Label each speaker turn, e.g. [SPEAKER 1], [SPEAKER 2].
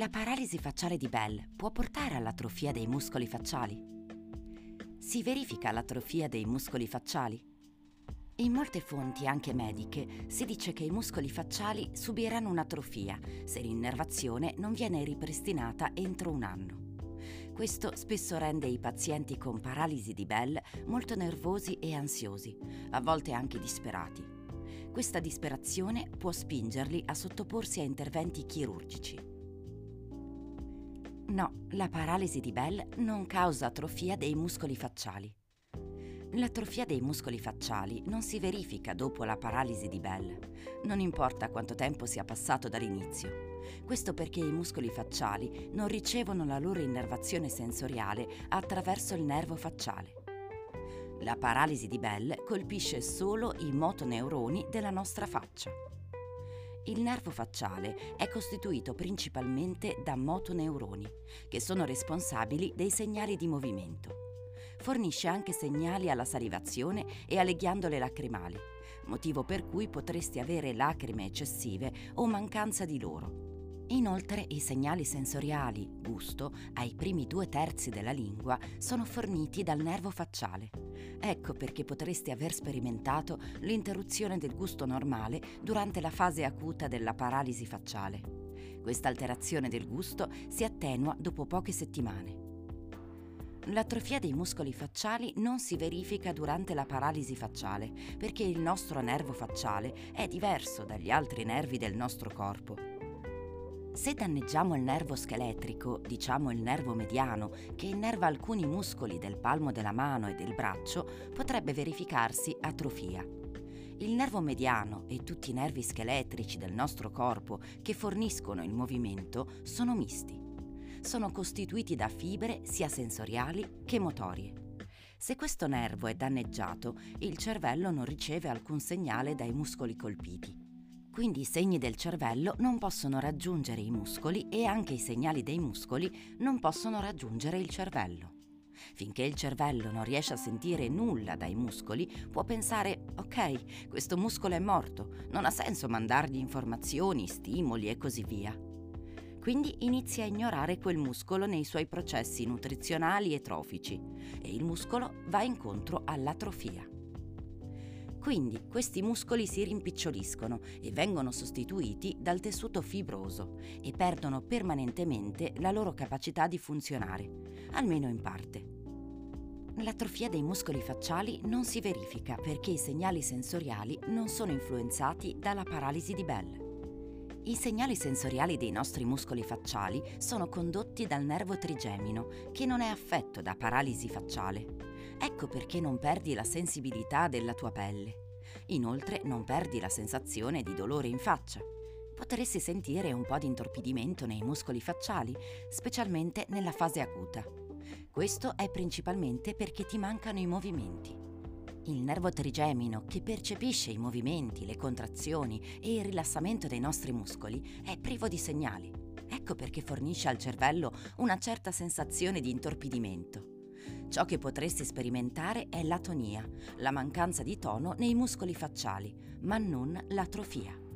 [SPEAKER 1] La paralisi facciale di Bell può portare all'atrofia dei muscoli facciali? Si verifica l'atrofia dei muscoli facciali? In molte fonti, anche mediche, si dice che i muscoli facciali subiranno un'atrofia se l'innervazione non viene ripristinata entro un anno. Questo spesso rende i pazienti con paralisi di Bell molto nervosi e ansiosi, a volte anche disperati. Questa disperazione può spingerli a sottoporsi a interventi chirurgici. No, la paralisi di Bell non causa atrofia dei muscoli facciali. L'atrofia dei muscoli facciali non si verifica dopo la paralisi di Bell, non importa quanto tempo sia passato dall'inizio. Questo perché i muscoli facciali non ricevono la loro innervazione sensoriale attraverso il nervo facciale. La paralisi di Bell colpisce solo i motoneuroni della nostra faccia. Il nervo facciale è costituito principalmente da motoneuroni, che sono responsabili dei segnali di movimento. Fornisce anche segnali alla salivazione e alle ghiandole lacrimali, motivo per cui potresti avere lacrime eccessive o mancanza di loro. Inoltre i segnali sensoriali, gusto, ai primi due terzi della lingua sono forniti dal nervo facciale. Ecco perché potresti aver sperimentato l'interruzione del gusto normale durante la fase acuta della paralisi facciale. Questa alterazione del gusto si attenua dopo poche settimane. L'atrofia dei muscoli facciali non si verifica durante la paralisi facciale perché il nostro nervo facciale è diverso dagli altri nervi del nostro corpo se danneggiamo il nervo scheletrico, diciamo il nervo mediano, che innerva alcuni muscoli del palmo della mano e del braccio, potrebbe verificarsi atrofia. Il nervo mediano e tutti i nervi scheletrici del nostro corpo che forniscono il movimento sono misti. Sono costituiti da fibre sia sensoriali che motorie. Se questo nervo è danneggiato, il cervello non riceve alcun segnale dai muscoli colpiti quindi i segni del cervello non possono raggiungere i muscoli e anche i segnali dei muscoli non possono raggiungere il cervello. Finché il cervello non riesce a sentire nulla dai muscoli, può pensare, ok, questo muscolo è morto, non ha senso mandargli informazioni, stimoli e così via. Quindi inizia a ignorare quel muscolo nei suoi processi nutrizionali e trofici e il muscolo va incontro all'atrofia. Quindi questi muscoli si rimpiccioliscono e vengono sostituiti dal tessuto fibroso e perdono permanentemente la loro capacità di funzionare, almeno in parte. L'atrofia dei muscoli facciali non si verifica perché i segnali sensoriali non sono influenzati dalla paralisi di Bell. I segnali sensoriali dei nostri muscoli facciali sono condotti dal nervo trigemino, che non è affetto da paralisi facciale. Ecco perché non perdi la sensibilità della tua pelle. Inoltre non perdi la sensazione di dolore in faccia. Potresti sentire un po' di intorpidimento nei muscoli facciali, specialmente nella fase acuta. Questo è principalmente perché ti mancano i movimenti. Il nervo trigemino, che percepisce i movimenti, le contrazioni e il rilassamento dei nostri muscoli, è privo di segnali. Ecco perché fornisce al cervello una certa sensazione di intorpidimento. Ciò che potresti sperimentare è l'atonia, la mancanza di tono nei muscoli facciali, ma non l'atrofia.